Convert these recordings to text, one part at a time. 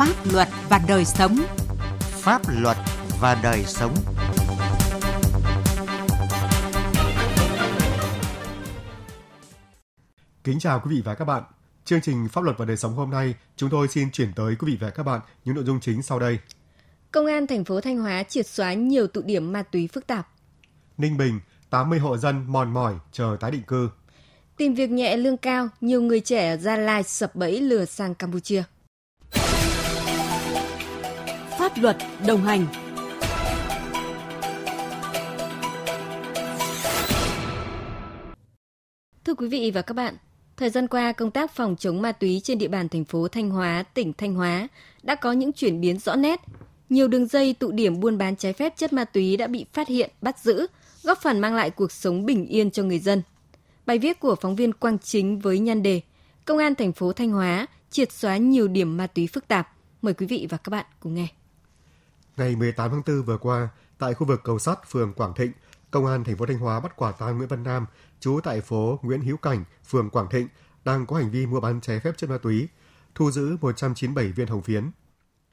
pháp luật và đời sống. Pháp luật và đời sống. Kính chào quý vị và các bạn. Chương trình Pháp luật và đời sống hôm nay, chúng tôi xin chuyển tới quý vị và các bạn những nội dung chính sau đây. Công an thành phố Thanh Hóa triệt xóa nhiều tụ điểm ma túy phức tạp. Ninh Bình, 80 hộ dân mòn mỏi chờ tái định cư. Tìm việc nhẹ lương cao, nhiều người trẻ ở Gia Lai sập bẫy lừa sang Campuchia. Pháp luật đồng hành Thưa quý vị và các bạn, thời gian qua công tác phòng chống ma túy trên địa bàn thành phố Thanh Hóa, tỉnh Thanh Hóa đã có những chuyển biến rõ nét. Nhiều đường dây tụ điểm buôn bán trái phép chất ma túy đã bị phát hiện, bắt giữ, góp phần mang lại cuộc sống bình yên cho người dân. Bài viết của phóng viên Quang Chính với nhan đề Công an thành phố Thanh Hóa triệt xóa nhiều điểm ma túy phức tạp. Mời quý vị và các bạn cùng nghe. Ngày 18 tháng 4 vừa qua, tại khu vực cầu sắt phường Quảng Thịnh, Công an thành phố Thanh Hóa bắt quả tang Nguyễn Văn Nam, trú tại phố Nguyễn Hữu Cảnh, phường Quảng Thịnh, đang có hành vi mua bán trái phép chất ma túy, thu giữ 197 viên hồng phiến.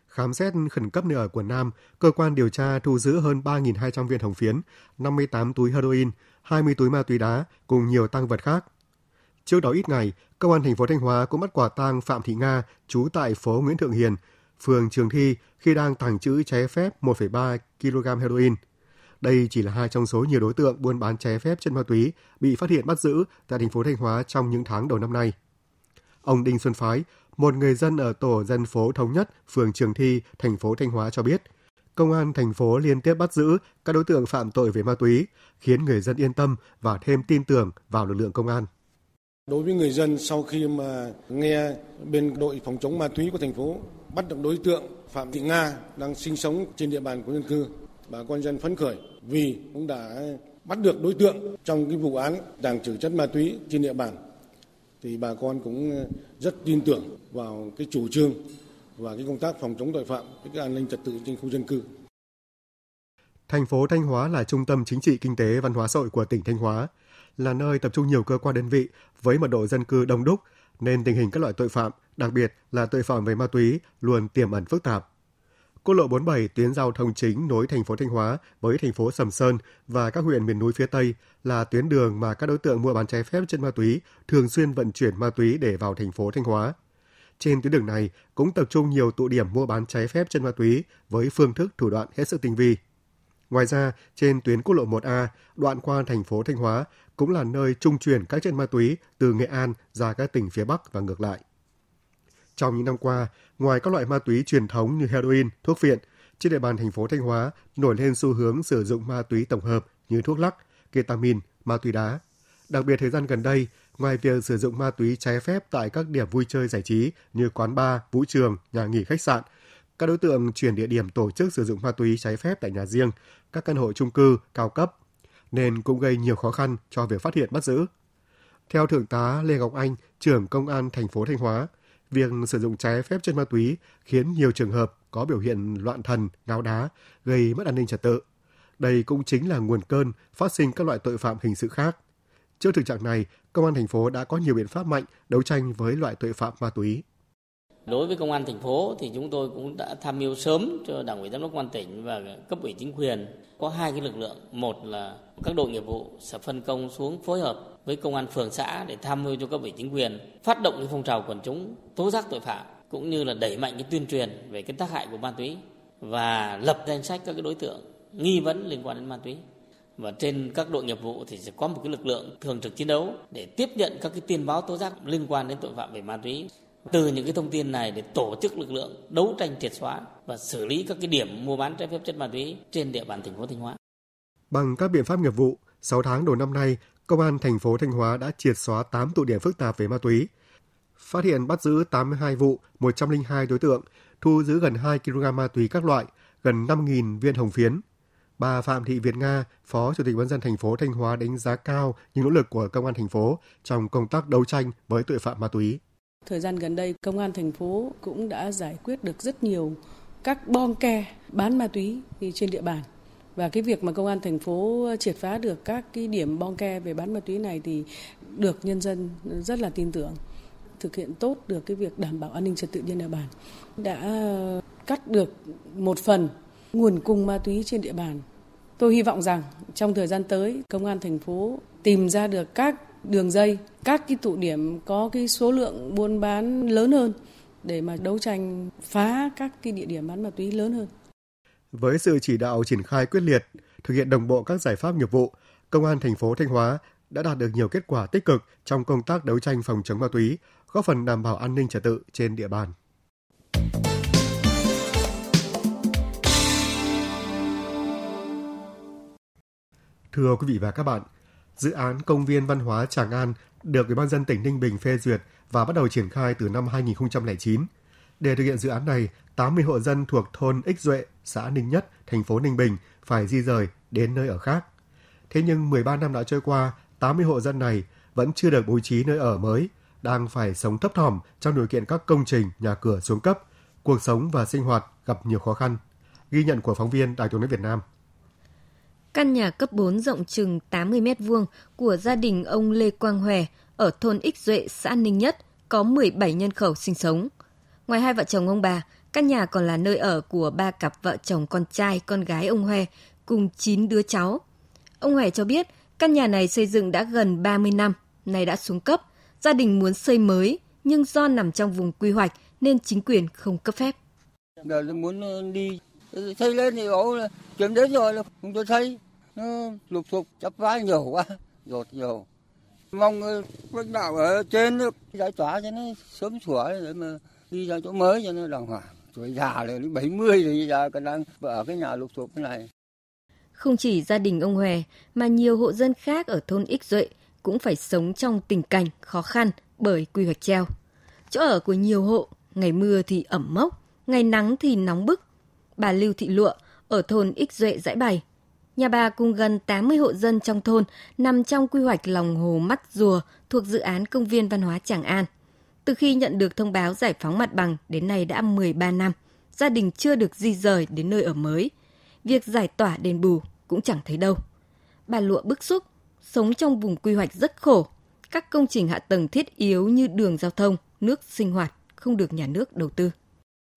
Khám xét khẩn cấp nơi ở của Nam, cơ quan điều tra thu giữ hơn 3.200 viên hồng phiến, 58 túi heroin, 20 túi ma túy đá cùng nhiều tăng vật khác. Trước đó ít ngày, Công an thành phố Thanh Hóa cũng bắt quả tang Phạm Thị Nga, trú tại phố Nguyễn Thượng Hiền, phường Trường Thi khi đang tàng trữ trái phép 1,3 kg heroin. Đây chỉ là hai trong số nhiều đối tượng buôn bán trái phép chất ma túy bị phát hiện bắt giữ tại thành phố Thanh Hóa trong những tháng đầu năm nay. Ông Đinh Xuân Phái, một người dân ở tổ dân phố Thống Nhất, phường Trường Thi, thành phố Thanh Hóa cho biết, công an thành phố liên tiếp bắt giữ các đối tượng phạm tội về ma túy, khiến người dân yên tâm và thêm tin tưởng vào lực lượng công an. Đối với người dân sau khi mà nghe bên đội phòng chống ma túy của thành phố bắt được đối tượng Phạm Thị Nga đang sinh sống trên địa bàn của dân cư, bà con dân phấn khởi vì cũng đã bắt được đối tượng trong cái vụ án tàng trữ chất ma túy trên địa bàn thì bà con cũng rất tin tưởng vào cái chủ trương và cái công tác phòng chống tội phạm, cái an ninh trật tự trên khu dân cư. Thành phố Thanh Hóa là trung tâm chính trị kinh tế văn hóa xã hội của tỉnh Thanh Hóa, là nơi tập trung nhiều cơ quan đơn vị với mật độ dân cư đông đúc nên tình hình các loại tội phạm, đặc biệt là tội phạm về ma túy luôn tiềm ẩn phức tạp. Quốc lộ 47 tuyến giao thông chính nối thành phố Thanh Hóa với thành phố Sầm Sơn và các huyện miền núi phía Tây là tuyến đường mà các đối tượng mua bán trái phép chất ma túy thường xuyên vận chuyển ma túy để vào thành phố Thanh Hóa. Trên tuyến đường này cũng tập trung nhiều tụ điểm mua bán trái phép chân ma túy với phương thức thủ đoạn hết sức tinh vi. Ngoài ra, trên tuyến quốc lộ 1A, đoạn qua thành phố Thanh Hóa cũng là nơi trung chuyển các chất ma túy từ Nghệ An ra các tỉnh phía Bắc và ngược lại. Trong những năm qua, ngoài các loại ma túy truyền thống như heroin, thuốc viện, trên địa bàn thành phố Thanh Hóa nổi lên xu hướng sử dụng ma túy tổng hợp như thuốc lắc, ketamin, ma túy đá. Đặc biệt thời gian gần đây, ngoài việc sử dụng ma túy trái phép tại các điểm vui chơi giải trí như quán bar, vũ trường, nhà nghỉ khách sạn, các đối tượng chuyển địa điểm tổ chức sử dụng ma túy trái phép tại nhà riêng, các căn hộ chung cư cao cấp, nên cũng gây nhiều khó khăn cho việc phát hiện bắt giữ. Theo Thượng tá Lê Ngọc Anh, trưởng Công an thành phố Thanh Hóa, việc sử dụng trái phép chất ma túy khiến nhiều trường hợp có biểu hiện loạn thần, ngáo đá, gây mất an ninh trật tự. Đây cũng chính là nguồn cơn phát sinh các loại tội phạm hình sự khác. Trước thực trạng này, Công an thành phố đã có nhiều biện pháp mạnh đấu tranh với loại tội phạm ma túy. Đối với công an thành phố thì chúng tôi cũng đã tham mưu sớm cho Đảng ủy giám đốc công an tỉnh và cấp ủy chính quyền. Có hai cái lực lượng, một là các đội nghiệp vụ sẽ phân công xuống phối hợp với công an phường xã để tham mưu cho cấp ủy chính quyền phát động cái phong trào quần chúng tố giác tội phạm cũng như là đẩy mạnh cái tuyên truyền về cái tác hại của ma túy và lập danh sách các cái đối tượng nghi vấn liên quan đến ma túy. Và trên các đội nghiệp vụ thì sẽ có một cái lực lượng thường trực chiến đấu để tiếp nhận các cái tin báo tố giác liên quan đến tội phạm về ma túy từ những cái thông tin này để tổ chức lực lượng đấu tranh triệt xóa và xử lý các cái điểm mua bán trái phép chất ma túy trên địa bàn thành phố Thanh Hóa. Bằng các biện pháp nghiệp vụ, 6 tháng đầu năm nay, Công an thành phố Thanh Hóa đã triệt xóa 8 tụ điểm phức tạp về ma túy, phát hiện bắt giữ 82 vụ, 102 đối tượng, thu giữ gần 2 kg ma túy các loại, gần 5.000 viên hồng phiến. Bà Phạm Thị Việt Nga, Phó Chủ tịch Ban dân thành phố Thanh Hóa đánh giá cao những nỗ lực của công an thành phố trong công tác đấu tranh với tội phạm ma túy. Thời gian gần đây, công an thành phố cũng đã giải quyết được rất nhiều các bong ke bán ma túy trên địa bàn. Và cái việc mà công an thành phố triệt phá được các cái điểm bong ke về bán ma túy này thì được nhân dân rất là tin tưởng. thực hiện tốt được cái việc đảm bảo an ninh trật tự trên địa bàn. Đã cắt được một phần nguồn cung ma túy trên địa bàn. Tôi hy vọng rằng trong thời gian tới, công an thành phố tìm ra được các đường dây, các cái tụ điểm có cái số lượng buôn bán lớn hơn để mà đấu tranh phá các cái địa điểm bán ma túy lớn hơn. Với sự chỉ đạo triển khai quyết liệt, thực hiện đồng bộ các giải pháp nghiệp vụ, Công an thành phố Thanh Hóa đã đạt được nhiều kết quả tích cực trong công tác đấu tranh phòng chống ma túy, góp phần đảm bảo an ninh trật tự trên địa bàn. Thưa quý vị và các bạn, dự án công viên văn hóa Tràng An được Ủy ban dân tỉnh Ninh Bình phê duyệt và bắt đầu triển khai từ năm 2009. Để thực hiện dự án này, 80 hộ dân thuộc thôn Ích Duệ, xã Ninh Nhất, thành phố Ninh Bình phải di rời đến nơi ở khác. Thế nhưng 13 năm đã trôi qua, 80 hộ dân này vẫn chưa được bố trí nơi ở mới, đang phải sống thấp thỏm trong điều kiện các công trình, nhà cửa xuống cấp, cuộc sống và sinh hoạt gặp nhiều khó khăn. Ghi nhận của phóng viên Đài tiếng nói Việt Nam. Căn nhà cấp 4 rộng chừng 80 mét vuông của gia đình ông Lê Quang Hòe ở thôn Ích Duệ, xã Ninh Nhất có 17 nhân khẩu sinh sống. Ngoài hai vợ chồng ông bà, căn nhà còn là nơi ở của ba cặp vợ chồng con trai, con gái ông Hòe cùng 9 đứa cháu. Ông Hòe cho biết căn nhà này xây dựng đã gần 30 năm, nay đã xuống cấp. Gia đình muốn xây mới, nhưng do nằm trong vùng quy hoạch nên chính quyền không cấp phép. Giờ muốn ờ, đi xây lên thì bảo là chuyển đến rồi là không cho xây nó lục sục chấp vá nhiều quá dột nhiều mong ờ, lãnh đạo ở trên giải tỏa cho nó sớm sửa để mà đi ra chỗ mới cho nó đàng hoàng tuổi già rồi đến 70 rồi giờ còn đang ở cái nhà lục sụp cái này không chỉ gia đình ông Hòe mà nhiều hộ dân khác ở thôn Ích Duệ cũng phải sống trong tình cảnh khó khăn bởi quy hoạch treo. Chỗ ở của nhiều hộ, ngày mưa thì ẩm mốc, ngày nắng thì nóng bức. Bà Lưu Thị Lụa ở thôn Ích Duệ giải bày. Nhà bà cùng gần 80 hộ dân trong thôn nằm trong quy hoạch lòng hồ Mắt Rùa thuộc dự án công viên văn hóa Tràng An. Từ khi nhận được thông báo giải phóng mặt bằng đến nay đã 13 năm, gia đình chưa được di rời đến nơi ở mới. Việc giải tỏa đền bù cũng chẳng thấy đâu. Bà Lụa bức xúc, sống trong vùng quy hoạch rất khổ. Các công trình hạ tầng thiết yếu như đường giao thông, nước sinh hoạt không được nhà nước đầu tư.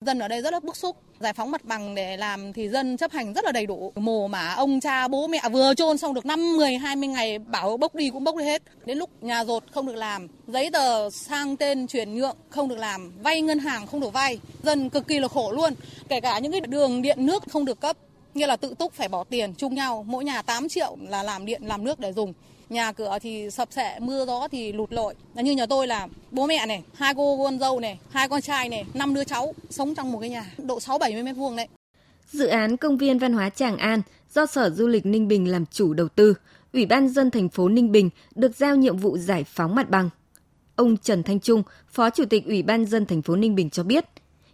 Dân ở đây rất là bức xúc, giải phóng mặt bằng để làm thì dân chấp hành rất là đầy đủ. Mồ mà ông cha bố mẹ vừa chôn xong được 5, 10, 20 ngày bảo bốc đi cũng bốc đi hết. Đến lúc nhà rột không được làm, giấy tờ sang tên chuyển nhượng không được làm, vay ngân hàng không được vay. Dân cực kỳ là khổ luôn. Kể cả những cái đường điện nước không được cấp, như là tự túc phải bỏ tiền chung nhau, mỗi nhà 8 triệu là làm điện làm nước để dùng. Nhà cửa thì sập sệ mưa gió thì lụt lội. Như nhà tôi là bố mẹ này hai cô con dâu này hai con trai này năm đứa cháu sống trong một cái nhà độ sáu bảy mươi mét vuông đấy. Dự án công viên văn hóa Tràng An do Sở Du lịch Ninh Bình làm chủ đầu tư Ủy ban dân thành phố Ninh Bình được giao nhiệm vụ giải phóng mặt bằng. Ông Trần Thanh Trung Phó Chủ tịch Ủy ban dân thành phố Ninh Bình cho biết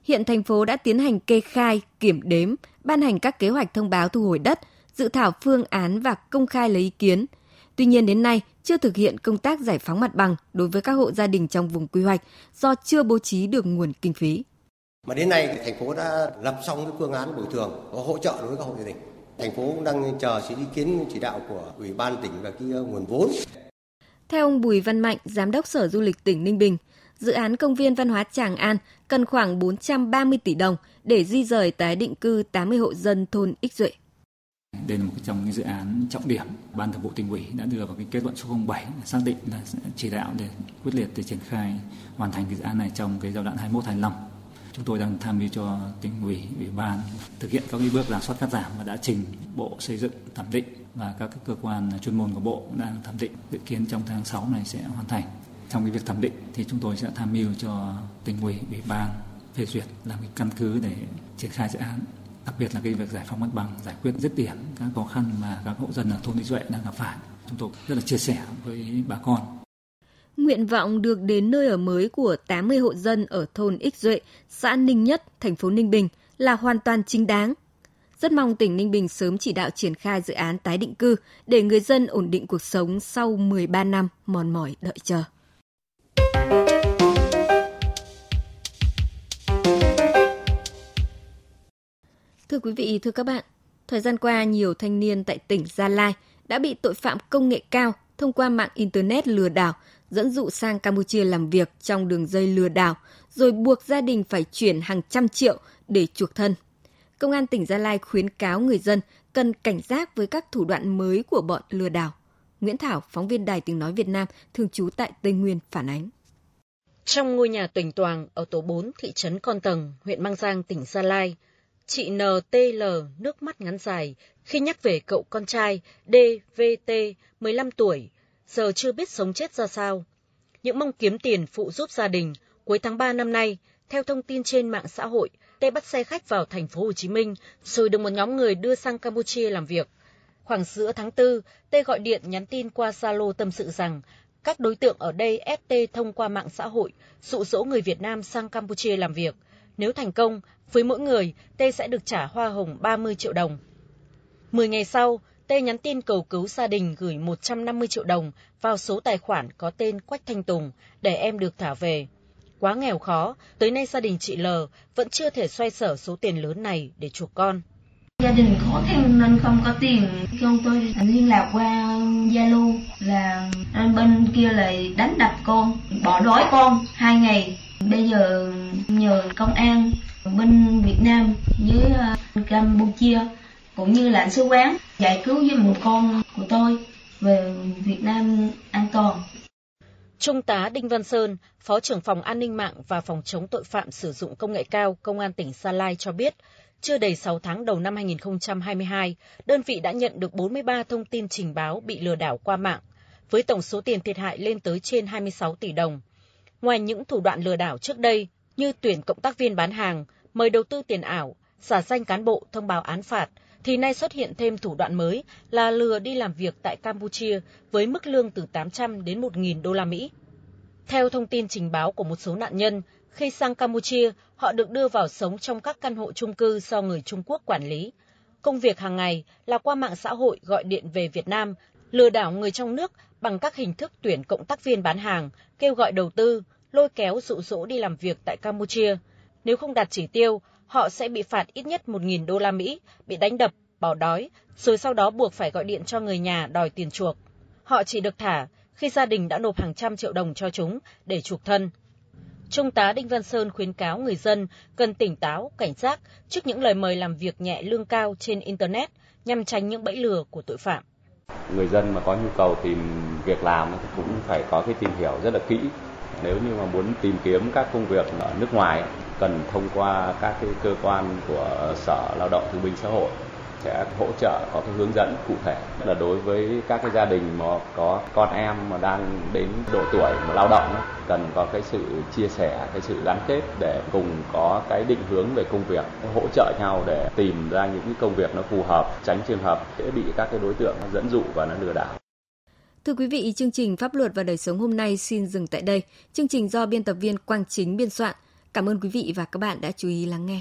hiện thành phố đã tiến hành kê khai, kiểm đếm, ban hành các kế hoạch thông báo thu hồi đất, dự thảo phương án và công khai lấy ý kiến. Tuy nhiên đến nay chưa thực hiện công tác giải phóng mặt bằng đối với các hộ gia đình trong vùng quy hoạch do chưa bố trí được nguồn kinh phí. Mà đến nay thì thành phố đã lập xong cái phương án bồi thường có hỗ trợ đối với các hộ gia đình. Thành phố cũng đang chờ sự ý kiến chỉ đạo của Ủy ban tỉnh và cái nguồn vốn. Theo ông Bùi Văn Mạnh, Giám đốc Sở Du lịch tỉnh Ninh Bình, dự án công viên văn hóa Tràng An cần khoảng 430 tỷ đồng để di rời tái định cư 80 hộ dân thôn Ích Duệ. Đây là một trong những dự án trọng điểm Ban Thường vụ tỉnh ủy đã đưa vào cái kết luận số 07 xác định là chỉ đạo để quyết liệt để triển khai hoàn thành dự án này trong cái giai đoạn 21 25. Chúng tôi đang tham mưu cho tỉnh ủy, ủy ban thực hiện các cái bước giả soát cắt giảm và đã trình Bộ Xây dựng thẩm định và các cái cơ quan chuyên môn của Bộ đang thẩm định dự kiến trong tháng 6 này sẽ hoàn thành. Trong cái việc thẩm định thì chúng tôi sẽ tham mưu cho tỉnh ủy, ủy ban phê duyệt làm cái căn cứ để triển khai dự án đặc biệt là cái việc giải phóng mặt bằng giải quyết dứt điểm các khó khăn mà các hộ dân ở thôn Lý Duệ đang gặp phải chúng tôi rất là chia sẻ với bà con Nguyện vọng được đến nơi ở mới của 80 hộ dân ở thôn Ích Duệ, xã Ninh Nhất, thành phố Ninh Bình là hoàn toàn chính đáng. Rất mong tỉnh Ninh Bình sớm chỉ đạo triển khai dự án tái định cư để người dân ổn định cuộc sống sau 13 năm mòn mỏi đợi chờ. Thưa quý vị, thưa các bạn, thời gian qua nhiều thanh niên tại tỉnh Gia Lai đã bị tội phạm công nghệ cao thông qua mạng Internet lừa đảo dẫn dụ sang Campuchia làm việc trong đường dây lừa đảo, rồi buộc gia đình phải chuyển hàng trăm triệu để chuộc thân. Công an tỉnh Gia Lai khuyến cáo người dân cần cảnh giác với các thủ đoạn mới của bọn lừa đảo. Nguyễn Thảo, phóng viên Đài Tiếng Nói Việt Nam, thường trú tại Tây Nguyên, phản ánh. Trong ngôi nhà tuỳnh toàn ở tổ 4 thị trấn Con Tầng, huyện Mang Giang, tỉnh Gia Lai, chị NTL nước mắt ngắn dài khi nhắc về cậu con trai DVT 15 tuổi, giờ chưa biết sống chết ra sao. Những mong kiếm tiền phụ giúp gia đình, cuối tháng 3 năm nay, theo thông tin trên mạng xã hội, Tê bắt xe khách vào thành phố Hồ Chí Minh rồi được một nhóm người đưa sang Campuchia làm việc. Khoảng giữa tháng 4, Tê gọi điện nhắn tin qua Zalo tâm sự rằng các đối tượng ở đây ép Tê thông qua mạng xã hội dụ dỗ người Việt Nam sang Campuchia làm việc. Nếu thành công, với mỗi người, T sẽ được trả hoa hồng 30 triệu đồng. Mười ngày sau, T nhắn tin cầu cứu gia đình gửi 150 triệu đồng vào số tài khoản có tên Quách Thanh Tùng để em được thả về. Quá nghèo khó, tới nay gia đình chị L vẫn chưa thể xoay sở số tiền lớn này để chuộc con. Gia đình khó khăn nên không có tiền, con tôi liên lạc qua Zalo là bên kia lại đánh đập con, bỏ đói con hai ngày. Bây giờ nhờ công an bên Việt Nam với ờ, Campuchia cũng như lãnh sứ quán giải cứu với một con của tôi về Việt Nam an toàn. Trung tá Đinh Văn Sơn, Phó trưởng phòng an ninh mạng và phòng chống tội phạm sử dụng công nghệ cao Công an tỉnh Sa Lai cho biết, chưa đầy 6 tháng đầu năm 2022, đơn vị đã nhận được 43 thông tin trình báo bị lừa đảo qua mạng, với tổng số tiền thiệt hại lên tới trên 26 tỷ đồng. Ngoài những thủ đoạn lừa đảo trước đây như tuyển cộng tác viên bán hàng, mời đầu tư tiền ảo, giả danh cán bộ thông báo án phạt, thì nay xuất hiện thêm thủ đoạn mới là lừa đi làm việc tại Campuchia với mức lương từ 800 đến 1.000 đô la Mỹ. Theo thông tin trình báo của một số nạn nhân, khi sang Campuchia, họ được đưa vào sống trong các căn hộ chung cư do người Trung Quốc quản lý. Công việc hàng ngày là qua mạng xã hội gọi điện về Việt Nam, lừa đảo người trong nước bằng các hình thức tuyển cộng tác viên bán hàng, kêu gọi đầu tư, lôi kéo dụ dỗ đi làm việc tại Campuchia. Nếu không đạt chỉ tiêu, họ sẽ bị phạt ít nhất 1.000 đô la Mỹ, bị đánh đập, bỏ đói, rồi sau đó buộc phải gọi điện cho người nhà đòi tiền chuộc. Họ chỉ được thả khi gia đình đã nộp hàng trăm triệu đồng cho chúng để chuộc thân. Trung tá Đinh Văn Sơn khuyến cáo người dân cần tỉnh táo, cảnh giác trước những lời mời làm việc nhẹ lương cao trên Internet nhằm tránh những bẫy lừa của tội phạm. Người dân mà có nhu cầu tìm việc làm thì cũng phải có cái tìm hiểu rất là kỹ. Nếu như mà muốn tìm kiếm các công việc ở nước ngoài, cần thông qua các cái cơ quan của Sở Lao động Thương binh Xã hội sẽ hỗ trợ có cái hướng dẫn cụ thể là đối với các cái gia đình mà có con em mà đang đến độ tuổi mà lao động cần có cái sự chia sẻ cái sự gắn kết để cùng có cái định hướng về công việc hỗ trợ nhau để tìm ra những cái công việc nó phù hợp tránh trường hợp sẽ bị các cái đối tượng dẫn dụ và nó lừa đảo Thưa quý vị, chương trình Pháp luật và đời sống hôm nay xin dừng tại đây. Chương trình do biên tập viên Quang Chính biên soạn. Cảm ơn quý vị và các bạn đã chú ý lắng nghe.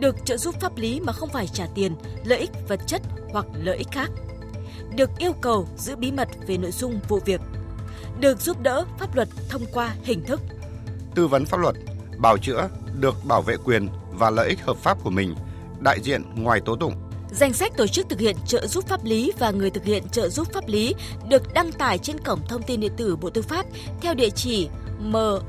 được trợ giúp pháp lý mà không phải trả tiền, lợi ích vật chất hoặc lợi ích khác. Được yêu cầu giữ bí mật về nội dung vụ việc. Được giúp đỡ pháp luật thông qua hình thức tư vấn pháp luật, bảo chữa, được bảo vệ quyền và lợi ích hợp pháp của mình, đại diện ngoài tố tụng. Danh sách tổ chức thực hiện trợ giúp pháp lý và người thực hiện trợ giúp pháp lý được đăng tải trên cổng thông tin điện tử Bộ Tư pháp theo địa chỉ moz.gov.vn,